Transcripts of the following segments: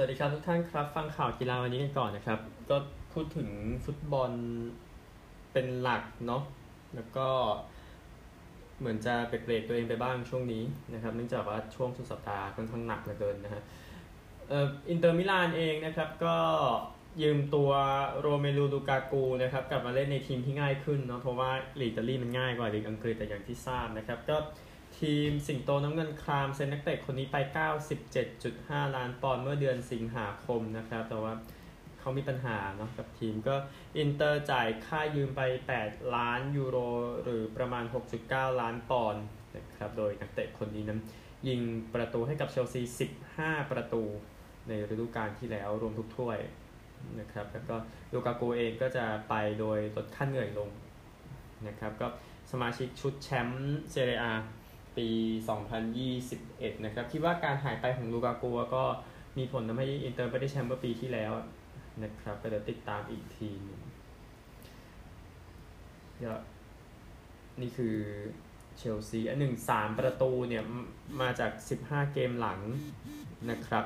สวัสดีครับทุกท่านครับ ฟังข่าวกีฬาวันนี้กันก่อนนะครับ ก็พูดถึงฟุตบอลเป็นหลักเนาะแล้วก็เหมือนจะเบรกตัวเองไปบ้างช่วงนี้นะครับ เนื่องจากว่าช่วงสุดสัปดาห์ค่อนข้างหนักเหลือเกินนะฮะเอ่ออินเตอร์มิลานเองนะครับก็ยืมตัวโรเมลูลูกากูนะครับกลับมาเล่นในทีมที่ง่ายขึ้นเนาะเพราะว่าลีกอิตาลีมันง่ายกว่าลีกอังกฤษแต่อย่างที่ทราบนะครับก็ ทีมสิงโตน้ำเงินครามเซ็นนักเตะคนนี้ไป 97.5 ล้านปอนด์เมื่อเดือนสิงหาคมนะครับ แต่ว่าเขามีปัญหาเนาะกับทีมก็อินเตอร์จ่ายค่ายืมไป 8 ล้านยูโร หรือประมาณ 6.9 ล้านปอนด์นะครับโดยนักเตะคนนี้นั้นยิงประตูให้กับเชลซี 15 ประตูในฤดูกาลที่แล้วรวมทุกถ้วยนะครับแล้วก็ลูกากูเองก็จะไปโดยลดค่าเหนื่อยลงนะครับก็สมาชิกชุดแชมป์เซเรีย ปี 2021 นะครับ คิดว่าการหายไปของลูกากูก็มีผลทำให้อินเตอร์ไม่ได้แชมป์เมื่อปีที่แล้วนะครับก็เดี๋ยวติดตามอีกทีนึงก็นี่คือเชลซีอันหนึ่งสามประตูเนี่ย มาจาก 15 เกมหลังนะครับ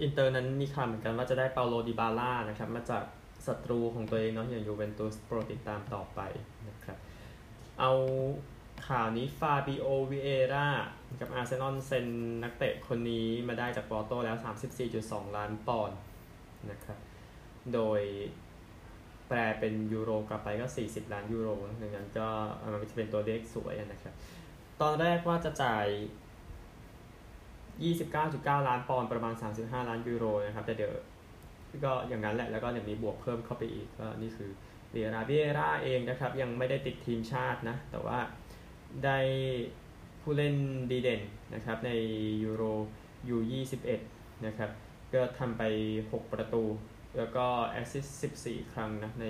อินเตอร์นั้นมีข่าวเหมือนกันว่าจะได้เปาโลดิบาล่านะครับ มาจากศัตรูของตัวเองเนาะอย่างยูเวนตุสโปรติดตามต่อไปนะครับ เอา ข่าวนี้ฟาบิโอวิเอรากับอาร์เซนอลเซ็นนักเตะคนนี้มาได้จากปอร์โตแล้ว 34.2 ล้านปอนด์นะครับ โดยแปลเป็นยูโรกลับไปก็ 40 ล้านยูโรดังนั้นก็มันจะเป็นตัวเลขสวยนะครับ ตอนแรกว่าจะจ่าย 29.9 ล้านปอนด์ประมาณ 35 ล้านยูโรนะครับ แต่เดี๋ยวก็อย่างนั้นแหละ แล้วก็เดี๋ยวมีบวกเพิ่มเข้าไปอีกก็นี่คือวิเอราวิเอราเองนะครับ ยังไม่ได้ติดทีมชาตินะ แต่ว่า ได้ผู้เล่นดีเด่นนะครับในยูโรยู21นะครับก็ทำไป 6 ประตู แล้วก็แอสซิสต์14 ครั้งนะใน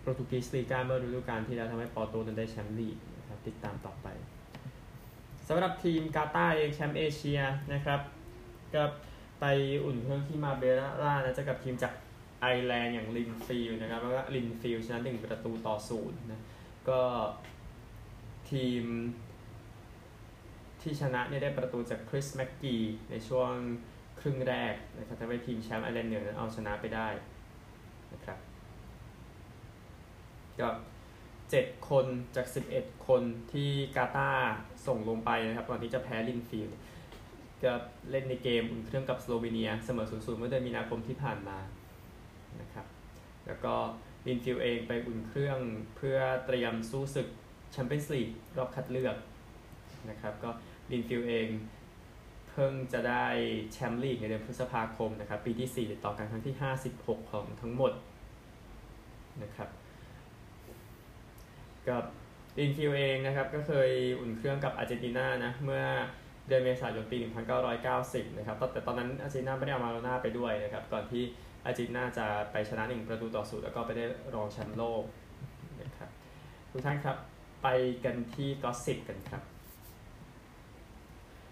โปรตุเกสลีกาเมื่อฤดูกาลที่แล้วทำให้ปอร์โตนั้นได้แชมป์ลีกนะครับติดตามต่อไปสำหรับทีมกาตาร์เองแชมป์เอเชียนะครับก็ไปอุ่นเครื่องที่มาร์เบย่านะจะกับทีมจากไอร์แลนด์อย่างลินฟิลด์นะครับแล้วก็ลินฟิลด์ชนะ1ประตูต่อศูนย์นะก็ ทีมที่ชนะเนี่ยได้ประตูจากคริสแม็กกีในช่วงครึ่งแรกนะครับทำให้ทีมแชมป์ไอร์แลนด์เหนือเอาชนะไปได้นะครับก็7 คนจาก 11 คนที่กาตาร์ส่งลงไปนะครับก่อนที่จะแพ้ลินฟิลด์ก็เล่นในเกมอุ่นเครื่องกับสโลวีเนียเสมอ 0-0 เมื่อเดือนมีนาคมที่ผ่านมานะครับแล้วก็ลินฟิลด์เองไปอุ่นเครื่องเพื่อเตรียมสู้ศึก แชมเปี้ยนส์ลีกรอบคัดเลือกนะครับก็ลินฟิลด์เองเพิ่งจะได้แชมป์ลีกในเดือนพฤษภาคมนะครับปีที่4ต่อกันครั้งที่ 56 ของทั้งหมดนะครับกับลินฟิลด์เองนะครับก็เคยอุ่นเครื่องกับอาร์เจนตินานะเมื่อเดือนเมษายนปี 1990 นะครับแต่ตอนนั้นอาร์เจนตินาไม่ได้เอามาราโดนาไปด้วยนะครับก่อนที่อาร์เจนตินาจะไปชนะหนึ่งประตูต่อศูนย์แล้วก็ไปได้รองแชมป์โลกนะครับทุกท่านครับ ไปกันที่ gossip กันครับ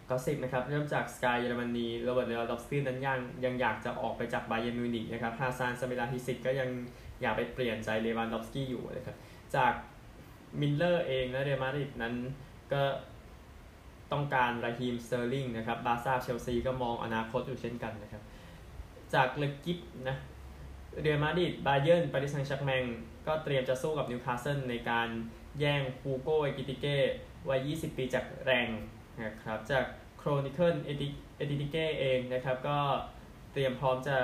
gossip นะครับเริ่มจากสกายเยอรมนีโรเบิร์ตเลวานดอฟสกี้นั้นยังยังอยากจะออกไปจากบาเยิร์นมิวนิกนะครับฮาซานซาลิฮามิดซิชก็ยังอยากไปเปลี่ยนใจเลวานดอฟสกี้อยู่นะครับจาก Mirror เองและเรอัลมาดริดนั้นก็ต้องการราฮีมสเตอร์ลิงนะครับบาร์ซ่าเชลซีก็มองอนาคตอยู่เช่นกันนะครับจากเลกิปนะเรอัลมาดริดบาเยิร์นปาริสแซงต์แชร์แมง ก็เตรียมจะสู้กับนิวคาสเซิลในการแย่งฮูโกเอกิติเก้วัย 20 ปีจากแร็งส์นะครับ จากโครนิเคิลเอติติเก้เองนะครับ ก็เตรียมพร้อมจะ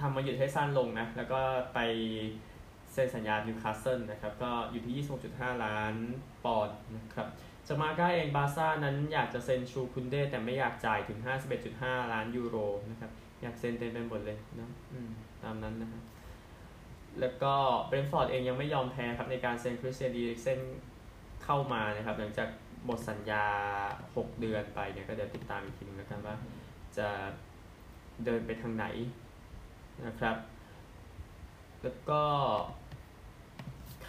ทำวันหยุดให้สั้นลงนะ แล้วก็ไปเซ็นสัญญานิวคาสเซิลนะครับ ก็อยู่ที่ 26.5 ล้านปอนด์นะครับจากมาก้าเองบาร์ซ่านั้นอยากจะเซ็นชูลส์คุนเดแต่ไม่อยากจ่ายถึง 51.5 ล้านยูโรนะครับ อยากเซ็นเต็มไปหมดเลยนะตามนั้นนะครับ แล้วก็เบรนฟอร์ดเองยังไม่ยอมแพ้ครับในการเซ็นคริสเตียนอีริคเซนเข้ามานะครับหลังจากหมดสัญญา 6 เดือนไปเนี่ยก็เดี๋ยวติดตามอีกทีนึงแล้วกันว่าจะเดินไปทางไหนนะครับ แล้วก็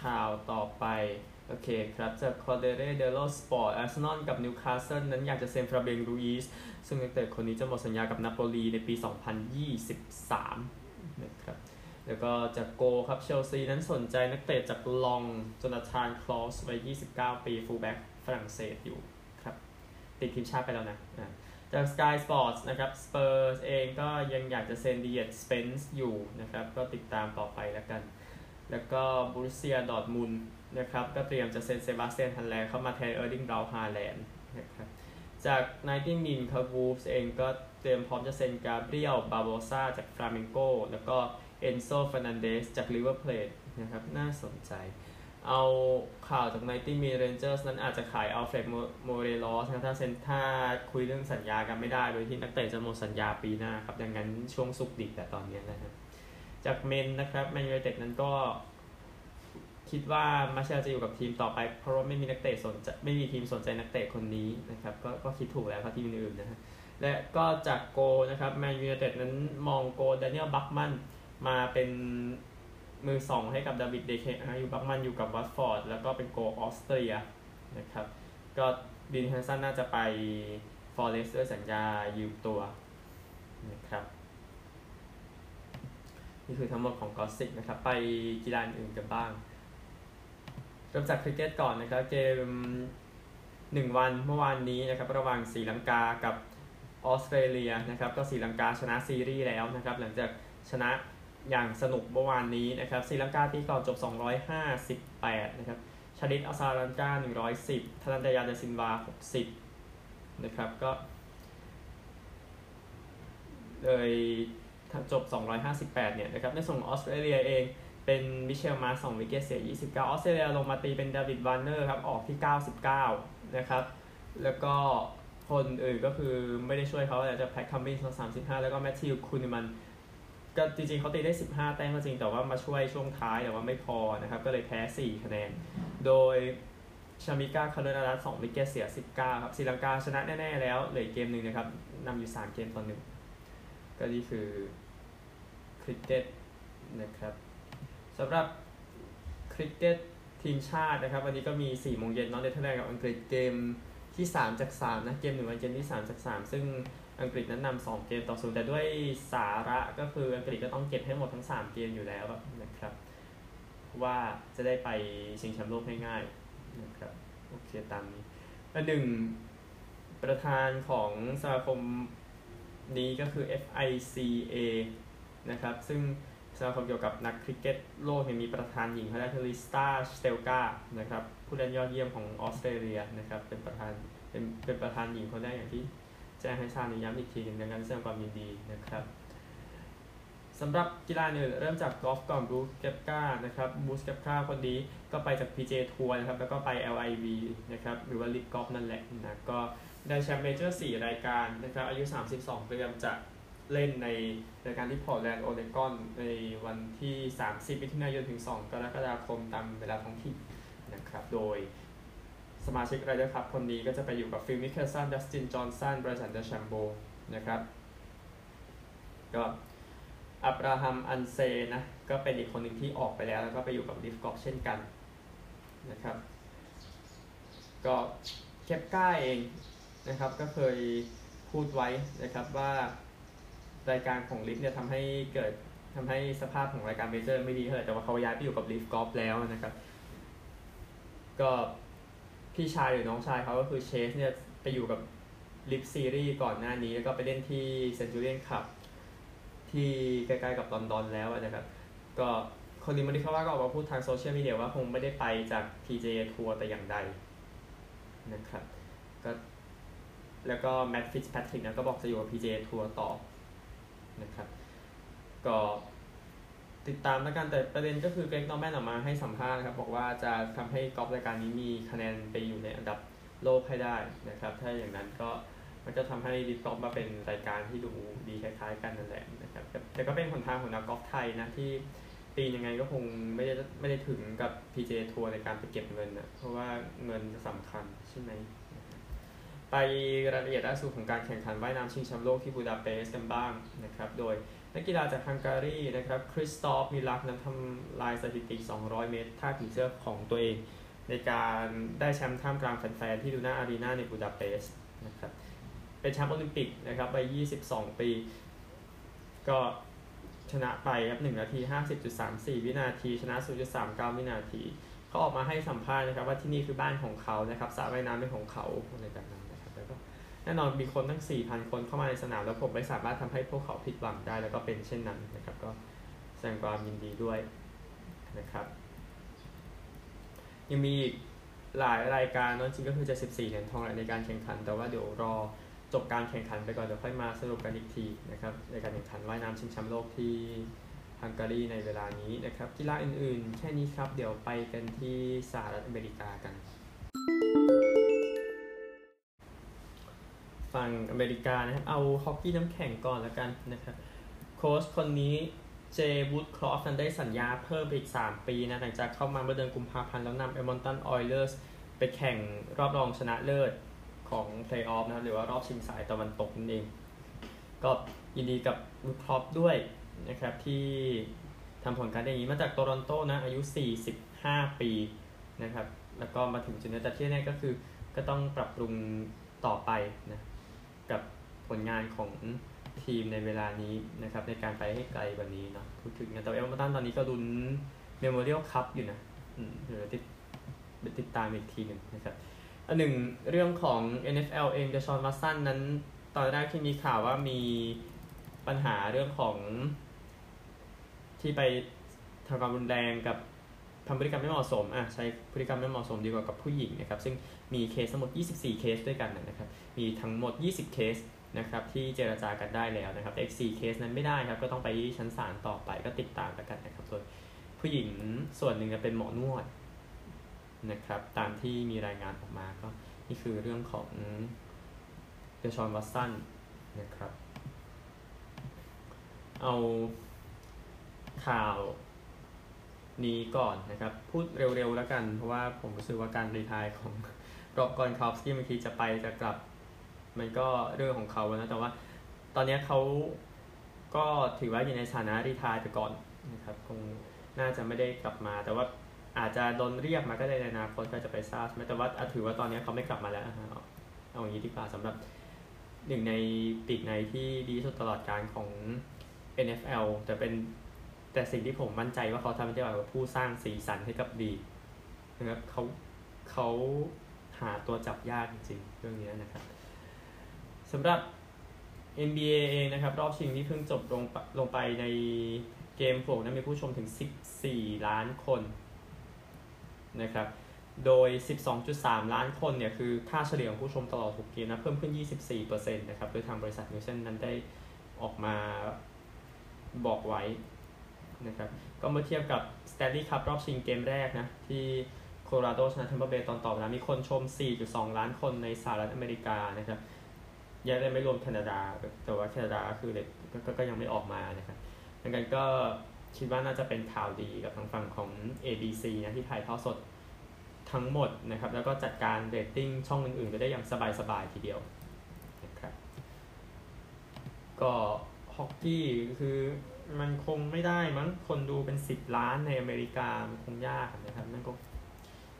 ข่าวต่อไป โอเคครับจาก Corriere dello Sport อาร์เซนอลกับนิวคาสเซิลนั้นอยากจะเซ็นฟาเบียนรุยซ์ซึ่งนักเตะคนนี้จะหมดสัญญากับนาโปลีในปี 2023 นะครับ แล้วก็จาก Goal ครับเชลซีนั้นสนใจนักเตะจากล็องส์โจนาธานคลอสวัย29 ปีฟูลแบ็กฝรั่งเศสอยู่ครับ ติดทีมชาติไปแล้วนะจาก Sky Sports นะครับ Spurs เองก็ยังอยากจะเซ็นดีเอตสเปนซ์อยู่นะครับ ก็ติดตามต่อไปแล้วกัน แล้วก็โบรุสเซียดอร์ทมุนด์นะครับ ก็เตรียมจะเซ็นเซบาสเตียนฮาลแลร์เข้ามาแทนเออร์ลิงเบราท์ฮาแลนด์นะครับจาก 90min ครับวูฟส์เองก็เตรียมพร้อมจะเซ็นกาเบรียลบาร์โบซาจากฟลาเมงโกแล้วก็ เอนโซฟ e นันเดสจากลิเวอร์เพลทนะครับ น่าสนใจ เอาข่าวจากไนตี้มีเรนเจอร์สนั้นอาจจะขายอัลเฟรดโมเรลอสถ้าเซนถ้าคุยเรื่องสัญญากันไม่ได้ โดยที่นักเตะจะหมดสัญญาปีหน้าครับ ดังนั้นช่วงสุกดิบแต่ตอนนี้นะครับ จากเมนนะครับแมนยูไนเต็ดนั้นก็คิดว่ามาร์กซิยาลจะอยู่กับทีมต่อไป เพราะว่าไม่มีนักเตะสนใจไม่มีทีมสนใจนักเตะคนนี้นะครับก็ก็คิดถูกแล้วครับทีมอื่นนะฮะและก็จาก Goal นะครับแมนยูไนเต็ดนั้นมองโกล์ดานิเอลบัคมัน มาเป็นมือสองให้กับดาวิดเดเคอาอยู่บัคมันอยู่กับวัตฟอร์ดแล้วก็เป็นโกล์ออสเตรียนะครับ ก็ดีนเฮนเดอร์สันน่าจะไปฟอเรสต์ด้วยสัญญายืมตัวนะครับ นี่คือทั้งหมดของ gossip นะครับ ไปกีฬาอื่นกันบ้างเริ่มจากคริกเก็ตก่อนนะครับ เกม 1 วันเมื่อวานนี้นะครับระหว่างศรีลังกากับออสเตรเลียนะครับ ก็ศรีลังกาชนะซีรีส์แล้วนะครับ หลังจากชนะ อย่างสนุกเมื่อวานนี้นะครับศรีลังกาที่ก่อนจบ 258 นะครับชาดิตอาซาลังกา 110ทนันดยาเดซินวา 60 นะครับก็เลยจบ 258 เนี่ยนะครับในส่วนออสเตรเลียเองเป็นมิตเชลมาร์ชองวิกเกตเสีย 29 ออสเตรเลียลงมาตีเป็นเดวิดวอร์เนอร์ครับ ออกที่ 99 นะครับ แล้วก็คนอื่นก็คือไม่ได้ช่วยเขาแต่จะแพทคัมมินส์35แล้วก็แมทธิวคูห์เนมันน์ ก็จริงๆเขาตีได้ 15 แต้มก็จริงแต่ว่ามาช่วยช่วงท้ายแต่ว่าไม่พอนะครับ ก็เลยแพ้ 4 คะแนน โดยชามิก้าคารุนารัตเน2วิกเกตเสีย 19 ครับศรีลังกาชนะแน่ๆแล้วเหลือเกมหนึ่งนะครับนำอยู่ 3 เกมต่อหนึ่งก็นี่คือคริกเก็ตนะครับสำหรับคริกเก็ตทีมชาตินะครับ วันนี้ก็มี4โมงเย็นนอตเนเธอร์แลนด์กับอังกฤษเกมที่ 3 จาก 3 นะ เกมหนึ่งวันเกมที่ 3 จาก 3 ซึ่ง อังกฤษนั้นนำสองเกมต่อศูนย์แต่ด้วยสาระก็คืออังกฤษก็ต้องเก็บให้หมดทั้ง 3 เกมอยู่แล้วนะครับ ว่าจะได้ไปชิงแชมป์โลกง่ายๆนะครับโอเคตามนี้อันหนึ่งประธานของสมาคมนี้ก็คือ FICA นะครับ ซึ่งสมาคมเกี่ยวกับนักคริกเก็ตโลกมีประธานหญิงเขาเรียกลิซ่าสตาเลการ์นะครับผู้เล่นยอดเยี่ยมของออสเตรเลียนะครับเป็นประธานเป็นเป็นประธานหญิงคนแรกอย่างที่ จ้งให้ทราบในย้ำอีกทีหนึ่งดังนั้นแสดงความยินดีนะครับสำหรับกีฬาเนี่ยเริ่มจากกอล์ฟก่อนบรูคส์เคปก้านะครับบรูคส์เคปก้าคนนี้ก็ไปจาก PJ ทัวร์นะครับแล้วก็ไป LIV นะครับหรือว่า LIV กอล์ฟนั่นแหละนะก็ได้แชมป์เมเจอร์4รายการนะครับอายุ 32เตรียมจะเล่นในรายการที่พอร์ตแลนด์โอเรกอนในวันที่ 30มิถุนายนถึง 2 กรกฎาคมตามเวลาท้องถิ่นนะครับโดย สมาชิกไรเดอร์คัพคนนี้ก็จะไปอยู่กับฟิลมิเคลสันดัสตินจอห์นสันไบรสันเดอแชมโบนะครับก็อับราฮัมอันเซนะก็เป็นอีกคนหนึ่งที่ออกไปแล้ว แล้วก็ไปอยู่กับ LIV กอล์ฟเช่นกันนะครับ ก็เคปก้าเองนะครับก็เคยพูดไว้นะครับว่ารายการของ LIV เนี่ยทำให้เกิดทำให้สภาพของรายการเมเจอร์ไม่ดีเท่าไหร่แต่ว่าเขาย้ายไปอยู่กับ LIV กอล์ฟแล้วนะครับ ก็ พี่ชายหรือน้องชายเขาก็คือเชสเนี่ยไปอยู่กับ LIV ซีรีส์ก่อนหน้านี้ แล้วก็ไปเล่นที่เซนจูเรียนคลับ ที่ใกล้ๆกับลอนดอนแล้วนะครับ ก็คนนี้มันที่เขาว่าก็ออกมาพูดทางโซเชียลมีเดียว่าคงไม่ได้ไปจาก PJ ทัวร์แต่อย่างใดนะครับก็แล้วก็แมตต์ฟิตซ์แพทริกนะก็บอกจะอยู่กับ PJ ทัวร์ต่อนะครับก็ ติดตามแล้วกันแต่ประเด็นก็คือเกรกนอร์แมนออกมาให้สัมภาษณ์ครับบอกว่าจะทำให้กอล์ฟรายการนี้มีคะแนนไปอยู่ในอันดับโลกให้ได้นะครับ ถ้าอย่างนั้นก็มันจะทำให้ LIV กอล์ฟมาเป็นรายการที่ดูดีคล้ายๆ กันนั่นแหละนะครับแต่ก็เป็นหนทางของนักกอล์ฟไทยนะที่ปียังไงก็คงไม่ได้ไม่ได้ถึงกับ PJ ทัวร์ในการไปเก็บเงินนะเพราะว่าเงินสำคัญใช่ไหมไปรายละเอียดล่าสุดของการแข่งขันว่ายน้ำชิงแชมป์โลกที่บูดาเปสต์กันบ้างนะครับ โดย นักกีฬาจากฮังการีนะครับคริสตอฟมิลักนั้นทำลายสถิติ 200 เมตรท่าผีเสื้อของตัวเอง ในการได้แชมป์ท่ามกลางแฟนๆที่ดูน่าอารีนาในบูดาเปสต์นะครับเป็นแชมป์โอลิมปิกนะครับไป22 ปี ก็ชนะไปครับ1นาที 50.34 วินาที ชนะ 0.39 วินาทีเขาออกมาให้สัมภาษณ์นะครับว่าที่นี่คือบ้านของเขานะครับสระว่ายน้ำเป็นของเขาอะไรแบบนั้น แน่นอนมีคนตั้ง 4,000 คนเข้ามาในสนาม แล้วผมไม่สามารถทำให้พวกเขาผิดหวังได้ แล้วก็เป็นเช่นนั้นนะครับ ก็แสดงความยินดีด้วยนะครับ ยังมีอีกหลายรายการนั่นจริงก็คือจะ 14เหรียญทองในการแข่งขัน แต่ว่าเดี๋ยวรอจบการแข่งขันไปก่อน เดี๋ยวค่อยมาสรุปกันอีกทีนะครับในการแข่งขันว่ายน้ำชิงแชมป์โลกที่ฮังการีในเวลานี้นะครับ กีฬาอื่นๆ แค่นี้ครับ เดี๋ยวไปกันที่สหรัฐอเมริกากัน ฝั่งอเมริกานะครับ เอาฮอกกี้น้ำแข็งก่อนแล้วกันนะครับ โค้ชคนนี้เจย์วูดครอฟต์นั้นได้สัญญาเพิ่มอีก 3 ปีนะ หลังจากเข้ามาเมื่อเดือนกุมภาพันธ์แล้วนำเอดมันตันออยเลอร์สไปแข่งรอบรองชนะเลิศของเพลย์ออฟนะครับ หรือว่ารอบชิงสายตะวันตกนั่นเอง ก็ยินดีกับวูดครอฟต์ด้วยนะครับ ที่ทำผลการได้อย่างนี้มาจากโตรอนโตนะ อายุ 45 ปีนะครับ แล้วก็มาถึงจุดนี้แต่ที่แน่ก็คือก็ต้องปรับปรุงต่อไปนะ ผลงานของทีมในเวลานี้นะครับในการไปให้ไกลกว่านี้เนาะพูดถึงนะแต่เอดมันตันตอนนี้ก็ลุ้นเมมโมเรียลคัพอยู่นะเดี๋ยวติดติดตามอีกทีหนึ่งนะครับอันหนึ่งเรื่องของ NFL เองเดชอนวัตสันนั้น ตอนแรกที่มีข่าวว่ามีปัญหาเรื่องของ ที่ไปทำความรุนแรงกับทำพฤติกรรมไม่เหมาะสมอะใช้พฤติกรรมไม่เหมาะสมดีกว่ากับผู้หญิงนะครับ ซึ่งมีเคสทั้งหมด 24 เคสด้วยกันนะครับ มีทั้งหมด 20 เคส นะครับที่เจราจากันได้แล้วนะครับแต่อีก4เคสนั้นไม่ได้ครับก็ต้องไปชั้นศาลต่อไปก็ติดตามกันนะครับส่วนผู้หญิงส่วนหนึ่งจะเป็นหมอนวดนะครับตามที่มีรายงานออกมาก็นี่คือเรื่องของเดชอนวัตสันนะครับ เอาข่าวนี้ก่อนนะครับ พูดเร็วๆแล้วกัน เพราะว่าผมรู้สึกว่าการรีทายของรอกอนคอฟสกี้บางทีจะไปจะกลับ มันก็เรื่องของเขานะแต่ว่า ตอนนี้เขาก็ถือว่าอยู่ในฐานะรีทายไปก่อนนะครับคงน่าจะไม่ได้กลับมา แต่ว่าอาจจะโดนเรียกมาก็ได้ในอนาคตก็จะไปทราบแต่ว่าถือว่าตอนนี้เขาไม่กลับมาแล้วเอาอย่างนี้ดีกว่าสำหรับหนึ่งในปีกในที่ดีสุดตลอดการของ NFL แต่เป็นแต่สิ่งที่ผมมั่นใจว่าเขาทำได้แบบผู้สร้างสีสันให้กับดีนะครับเขาเขาหาตัวจับยากจริงๆเรื่องนี้นะครับ สำหรับ NBA เองนะครับ รอบชิงที่เพิ่งจบลงลงไปในเกมโฟกนั้นมีผู้ชมถึง 14 ล้านคนนะครับโดย 12.3 ล้านคนเนี่ยคือค่าเฉลี่ยของผู้ชมตลอด 6 เกมนะเพิ่มขึ้น 24%นะครับโดยทางบริษัทนีลเซนนั้นได้ออกมาบอกไว้นะครับก็เมื่อเทียบกับสแตนลีย์คัพรอบชิงเกมแรกนะที่โคโลราโดชนะเทมเปอร์เบย์ตอนต่อเวลามีคนชม 4.2 ล้านคนในสหรัฐอเมริกานะครับ ยังได้ไม่รวมแคนาดา แต่ว่าแคนาดาคือเด็กกก็ยังไม่ออกมานะครับดังนั้นก็คิดว่าน่าจะเป็นข่าวดีกับทางฝั่งของ ABC นะที่ถ่ายทอดสดทั้งหมดนะครับ แล้วก็จัดการเรตติ้งช่องอื่นๆไปได้อย่างสบายๆทีเดียวนะครับ ก็ฮอกกี้คือมันคงไม่ได้มั้งคนดูเป็นสิบล้านในอเมริกา มันคงยากนะครับนั่นก็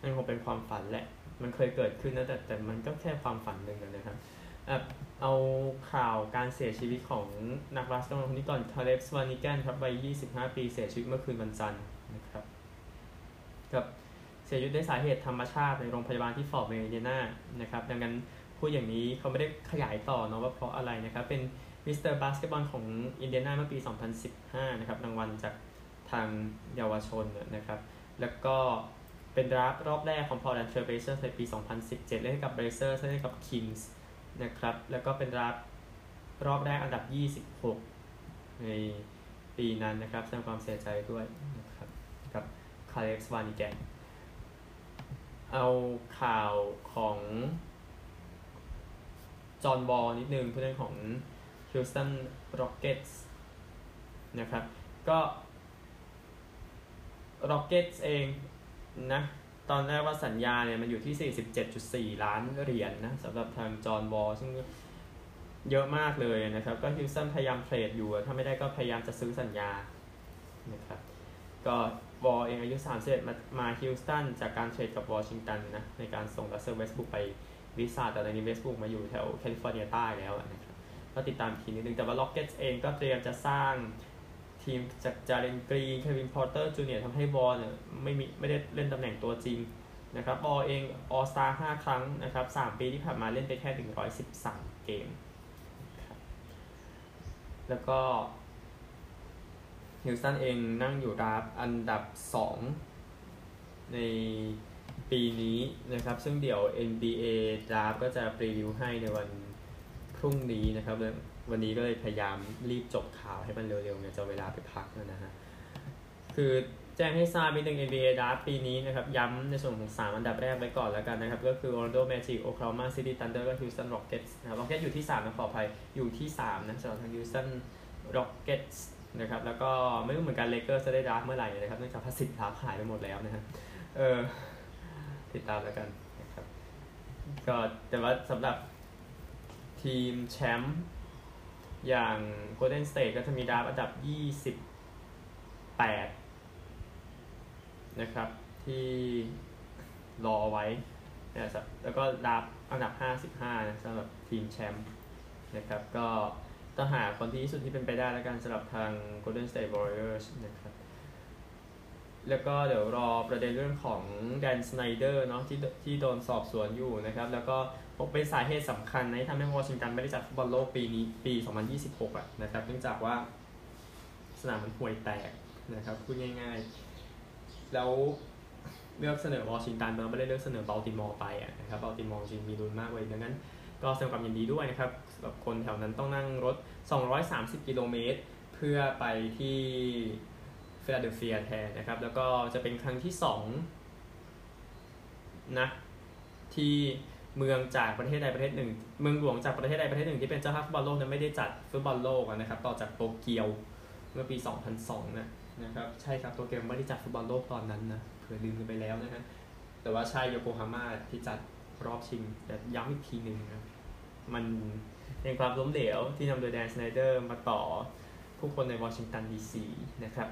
นั่นคงเป็นความฝันแหละ มันเคยเกิดขึ้นนะแต่แต่มันก็แค่ความฝันหนึ่งนะครับ เอาข่าวการเสียชีวิตของนักบาสเกตบอลคนนี้ก่อนคาเลบสวานิแกนครับวัย 25 ปีเสียชีวิตเมื่อคืนวันจันทร์นะครับ กับเสียชีวิตด้วยสาเหตุธรรมชาติในโรงพยาบาลที่ฟอร์ตเวย์นอินเดียนานะครับ ดังนั้นพูดอย่างนี้เขาไม่ได้ขยายต่อเนาะว่าเพราะอะไรนะครับ เป็นมิสเตอร์บาสเกตบอลของอินเดียนาเมื่อปี 2015 นะครับรางวัลจากทางเยาวชนนะครับ แล้วก็เป็นดราฟต์รอบแรกของพอร์ตแลนด์เทรลเบลเซอร์สในปี 2017 เล่นให้กับเบลเซอร์สเล่นกับคิงส์ นะครับ แล้วก็เป็นดราฟต์รอบแรกอันดับ 26 ในปีนั้นนะครับแสดงความเสียใจด้วยนะครับกับคาเล็กซ์วานิแกนเอาข่าวของจอห์นบอลนิดนึงเพื่อนของ Houston Rockets นะครับ ก็ Rockets เองนะ ตอนแรกว่าสัญญาเนี่ยมันอยู่ที่ 47.4 ล้านเหรียญนนะสำหรับทางจอห์นบอลซึ่งเยอะมากเลยนะครับ ก็ฮิวสตันพยายามเทรดอยู่ ถ้าไม่ได้ก็พยายามจะซื้อสัญญานะครับก็วอลล์เองอายุ31มามาฮิวสตันจากการเทรดกับวอชิงตันนะในการส่งรัสเซลเวสต์บรูคไปวิซาร์ดส์แต่ตอนนี้เวสต์บรูคมาอยู่แถวแคลิฟอร์เนียใต้แล้วนะครับก็ติดตามทีนิดนึงแต่ว่า Rockets เองก็เตรียมจะสร้าง ทีมจากจาเรนกรีนเควินพอร์เตอร์จูเนียร์ทำให้วอลล์เนี่ยไม่มีไม่ได้เล่นตำแหน่งตัวจริงนะครับวอลล์เองออสตาห้าครั้งนะครับสามปีที่ผ่านมาเล่นไปแค่113เกเกม แล้วก็ฮิวสตันเองนั่งอยู่รับอันดับ2ในปีนี้นะครับ ซึ่งเดี๋ยว NBA ดราฟก็จะปรีวิวให้ในวัน พรุ่งนี้นะครับ วันนี้ก็เลยพยายามรีบจบข่าวให้มันเร็วๆเนี่ยจะเวลาไปพักแล้วนะฮะ คือแจ้งให้ทราบนิดนึง NBA ดราฟปีนี้นะครับ ย้ำในส่วนของ 3 อันดับแรกไว้ก่อนแล้วกันนะครับ ก็คือ Orlando Magic Oklahoma City Thunder และ Houston Rockets นะครับ Rockets อยู่ที่ 3 นะขออภัยอยู่ที่ 3 นะสำหรับทาง Houston Rockets นะครับ แล้วก็ไม่รู้เหมือนกัน Lakers จะได้ดราฟเมื่อไหร่นะครับเนื่องจากพัสิทธิ์ดราฟหายไปหมดแล้วนะฮะเออติดตามแล้วกันนะครับก็แต่ว่าสำหรับ ทีมแชมป์อย่าง Golden State ก็จะมีดาบอันดับ 28 นะครับ ที่รอไว้นะครับแล้วก็ดาบอันดับ 55 นะสำหรับทีมแชมป์นะครับ ก็ต้องหาคนที่สุดที่เป็นไปได้แล้วกันสำหรับทาง Golden State Warriors นะครับ แล้วก็เดี๋ยวรอประเด็นเรื่องของแดนสไนเดอร์เนาะที่ที่โดนสอบสวนอยู่นะครับ แล้วก็ เป็นสาเหตุสำคัญในทำให้วอชิงตันไม่ได้จัดฟุตบอลโลกปีนี้ปี 2026 อะนะครับเนื่องจากว่าสนามมันห่วยแตกนะครับพูดง่ายๆ แล้วเลือกเสนอวอชิงตันมาไม่ได้เลือกเสนอบัลติมอร์ไปอะนะครับบัลติมอร์จริงมีลุ้นมากเลยดังนั้นก็แสดงความยินดีด้วยนะครับสำหรับคนแถวนั้นต้องนั่งรถ 230 กิโลเมตร เพื่อไปที่ฟิลาเดลเฟียแทนนะครับ แล้วก็จะเป็นครั้งที่ 2 นะ ที่ เมืองจากประเทศใดประเทศหนึ่ง เมืองหลวงจากประเทศใดประเทศหนึ่งที่เป็นเจ้าภาพฟุตบอลโลกนั้นไม่ได้จัดฟุตบอลโลกนะครับ ต่อจากโตเกียวเมื่อปี 2002 นะนะครับใช่ครับโตเกียวไม่ได้จัดฟุตบอลโลกตอนนั้นนะเผื่อลืมกันไปแล้วนะฮะแต่ว่าใช่โยโกฮาม่าที่จัดรอบชิงแต่ย้ำอีกทีหนึ่งนะมันเป็นความล้มเหลวที่นำโดยแดนสไนเดอร์มาต่อผู้คนในวอชิงตันดีซีนะครับ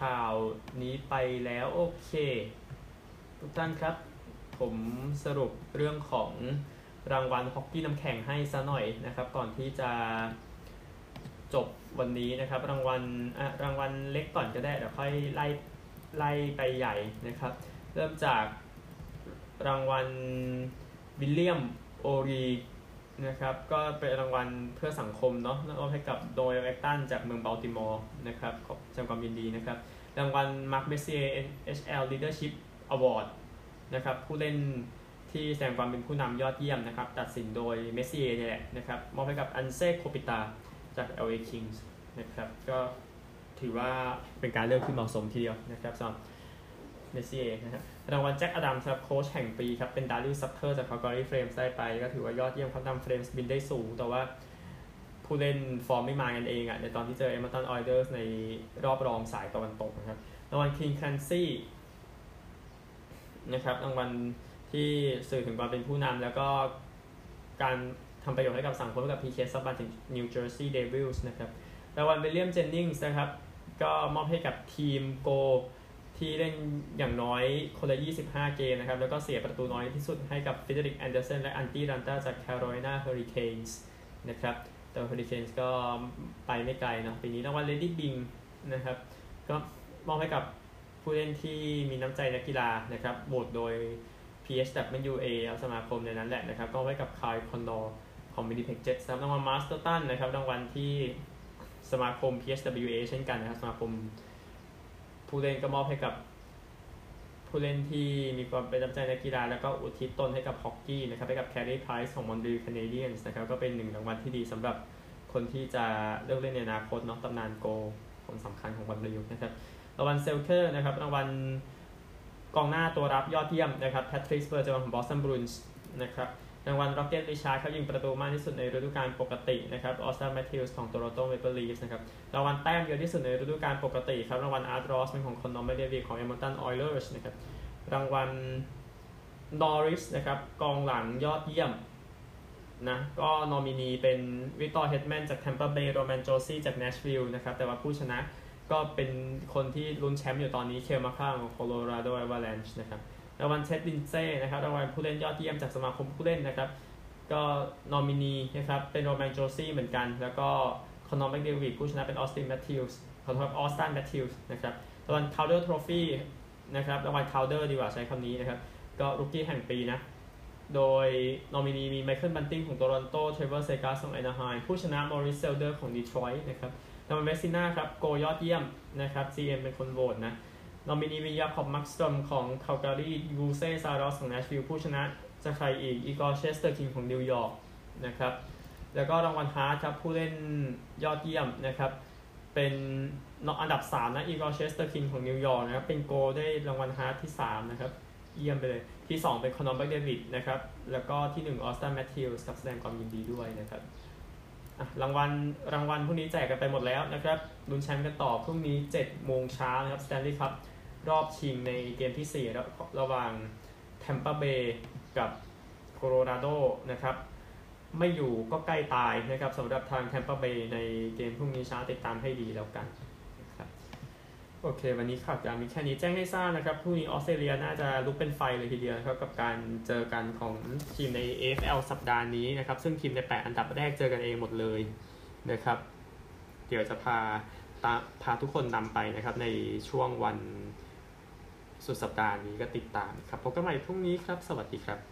ข่าวนี้ไปแล้วโอเค ทุกท่านครับ ผมสรุปเรื่องของรางวัลฮอกกี้น้ำแข็งให้ซะหน่อยนะครับ ก่อนที่จะจบวันนี้นะครับ รางวัลรางวัลเล็กก่อนก็ได้เดี๋ยวค่อยไล่ไล่ไปใหญ่นะครับ เริ่มจากรางวัลวิลเลียมโอรีนะครับก็เป็นรางวัลเพื่อสังคมเนาะมอบให้กับโดยแอคตันจากเมืองบัลติมอร์นะครับขอแสดงความยินดีนะครับ รางวัลมาร์คเบสเซีย HL Leadership Award นะครับผู้เล่นที่แสดงความเป็นผู้นำยอดเยี่ยมนะครับตัดสินโดยเมสซี่เนี่ยแหละนะครับมอบให้กับอันเซ่โคปิตาร์จาก LA Kings นะครับก็ถือว่าเป็นการเลือกที่เหมาะสมทีเดียวนะครับสำหรับเมสซี่นะครับรางวัลแจ็คอดัมสำหรับโค้ชแห่งปีครับเป็นดาริซัตเตอร์จากคาร์กอรี่เฟรมส์ได้ไป ก็ถือว่ายอดเยี่ยมเขานำเฟลมส์บินได้สูง แต่ว่าผู้เล่นฟอร์มไม่มากันเองอะ่ะในตอนที่เจอเอดมันตันออยเลอร์สในรอบรองสายตะวันตกนะครับรางวัลคิงแคลนซี่ นะครับรางวัลที่สื่อถึงความเป็นผู้นำแล้วก็การทำประโยชน์ให้กับสังคมกับพีเคซับบันถึงนิวเจอร์ซีย์เดวิลส์นะครับรางวัลวิลเลียมเจนนิงส์นะครับ ก็มอบให้กับทีมโกล ที่เล่นอย่างน้อยคนละ 25 เกมนะครับ แล้วก็เสียประตูน้อยที่สุดให้กับเฟรดเดอริกแอนเดอร์สันและอันตี้รันต้าจากแคโรไลนาเฮอริเคนส์นะครับแต่เฮอริเคนส์ก็ไปไม่ไกลนะปีนี้รางวัลเลดี้บิงนะครับ ก็มอบให้กับ ผู้เล่นที่มีน้ำใจนักกีฬานะครับโหวตโดย PHWA สมาคมในนั้นแหละนะครับ ก็ให้กับคายล์คอนเนอร์ของวินนิเพกเจ็ตส์รางวัลมาสเตอร์ตันนะครับรางวัลที่สมาคม PHWA เช่นกันนะครับสมาคม ผู้เล่นก็มอบให้กับ ผู้เล่นที่มีความเป็นน้ำใจนักกีฬา แล้วก็อุทิศตนให้กับฮอกกี้นะครับให้กับแคร์รีไพรส์ของมอนทรีออลแคนาเดียนส์นะครับก็เป็นหนึ่งรางวัลที่ดีสำหรับคนที่จะเลือกเล่นในอนาคตเนาะตำนานโกลคนสำคัญของบอลลูนะครับ รางวัลเซลเทอร์นะครับรางวัลกองหน้าตัวรับยอดเยี่ยมนะครับแพทริสเบอร์เจอรอนของบอสตันบรูอินส์นะครับรางวัลร็อกเก็ตริชาร์ดเขายิงประตูมากที่สุดในฤดูกาลปกตินะครับออสตันแมทธิวส์ของโตรอนโตเมเปิลลีฟส์นะครับรางวัลแต้มเยอะที่สุดในฤดูกาลปกติครับรางวัลอาร์ตรอสเป็นของคอนนอร์แมคเดวิดของเอดมันตันออยเลอร์สนะครับรางวัลนอริสนะครับกองหลังยอดเยี่ยมนะก็นอมินีเป็นวิกตอร์เฮดแมนจากแทมเปอร์เบย์โรแมนโจซี่จากเนชวิลล์นะครับแต่ว่าผู้ชนะ ก็เป็นคนที่ลุ้นแชมป์อยู่ตอนนี้เคลมาคาร์ของโคโลราโดเอเวอร์แลนช์นะครับรางวัลเท็ดลินเซ่นะครับรางวัลผู้เล่นยอดเยี่ยมจากสมาคมผู้เล่นนะครับ ก็นอมินีนะครับเป็นโรแมนโจซี่เหมือนกัน แล้วก็คอนนอร์แมคเดวิดผู้ชนะเป็นออสตินแมทธิวส์ขอโทษออสตันแมทธิวส์นะครับรางวัลคาลเดอร์ trophy นะครับรางวัลคาลเดอร์ดีกว่าใช้คำนี้นะครับ ก็ rookie แห่งปีนะ โดยนอมินีมีไมเคิลบันติงของโตรอนโตเทรเวอร์เซกราสของแอนาไฮม์ผู้ชนะมอริตซ์ไซเดอร์ของดีทรอยต์นะครับ นอมเวสซิน่าครับโกลยอดเยี่ยมนะครับ GM เป็นคนโหวตนะนอมินีมียาคอบมาร์คสตรอมของคาลการียูเซ่ซารอสของแนชวิลผู้ชนะจะใครอีกอีกอร์เชสเตอร์กิ้นของนิวยอร์กนะครับแล้วก็รางวัลฮาร์ดครับผู้เล่นยอดเยี่ยมนะครับเป็นอันดับ 3 นะอีกอร์เชสเตอร์กิ้นของนิวยอร์กนะครับเป็นโกลได้รางวัลฮาร์ดที่ 3 นะครับ เยี่ยมไปเลย ที่ 2 เป็นคอนนอร์แมคเดวิดนะครับ แล้วก็ที่ 1 ออสตันแมทธิวส์กับแสดงความยินดีด้วยนะครับ รางวัลรางวัลพวกนี้แจกกันไปหมดแล้วนะครับลุ้นแชมป์กันต่อพรุ่งนี้7โมงเช้านะครับสแตนลีย์คัพรอบชิงในเกมที่4ระหว่างแทมเปอร์เบย์กับโคโลราโดนะครับ ไม่อยู่ก็ใกล้ตายนะครับสำหรับทางแทมเปอร์เบย์ในเกมพรุ่งนี้เช้าติดตามให้ดีแล้วกัน โอเค วันนี้ข่าวจะมีแค่นี้แจ้งให้ทราบนะครับพรุ่งนี้ออสเตรเลียน่าจะลุกเป็นไฟเลยทีเดียวครับกับการเจอกันของทีมใน AFL สัปดาห์นี้นะครับ ซึ่งทีมใน 8 อันดับแรกเจอกันเองหมดเลยนะครับ เดี๋ยวจะพาตาพาทุกคนนำไปนะครับ ในช่วงวันสุดสัปดาห์นี้ก็ติดตามครับพบกันใหม่พรุ่งนี้ครับ สวัสดีครับ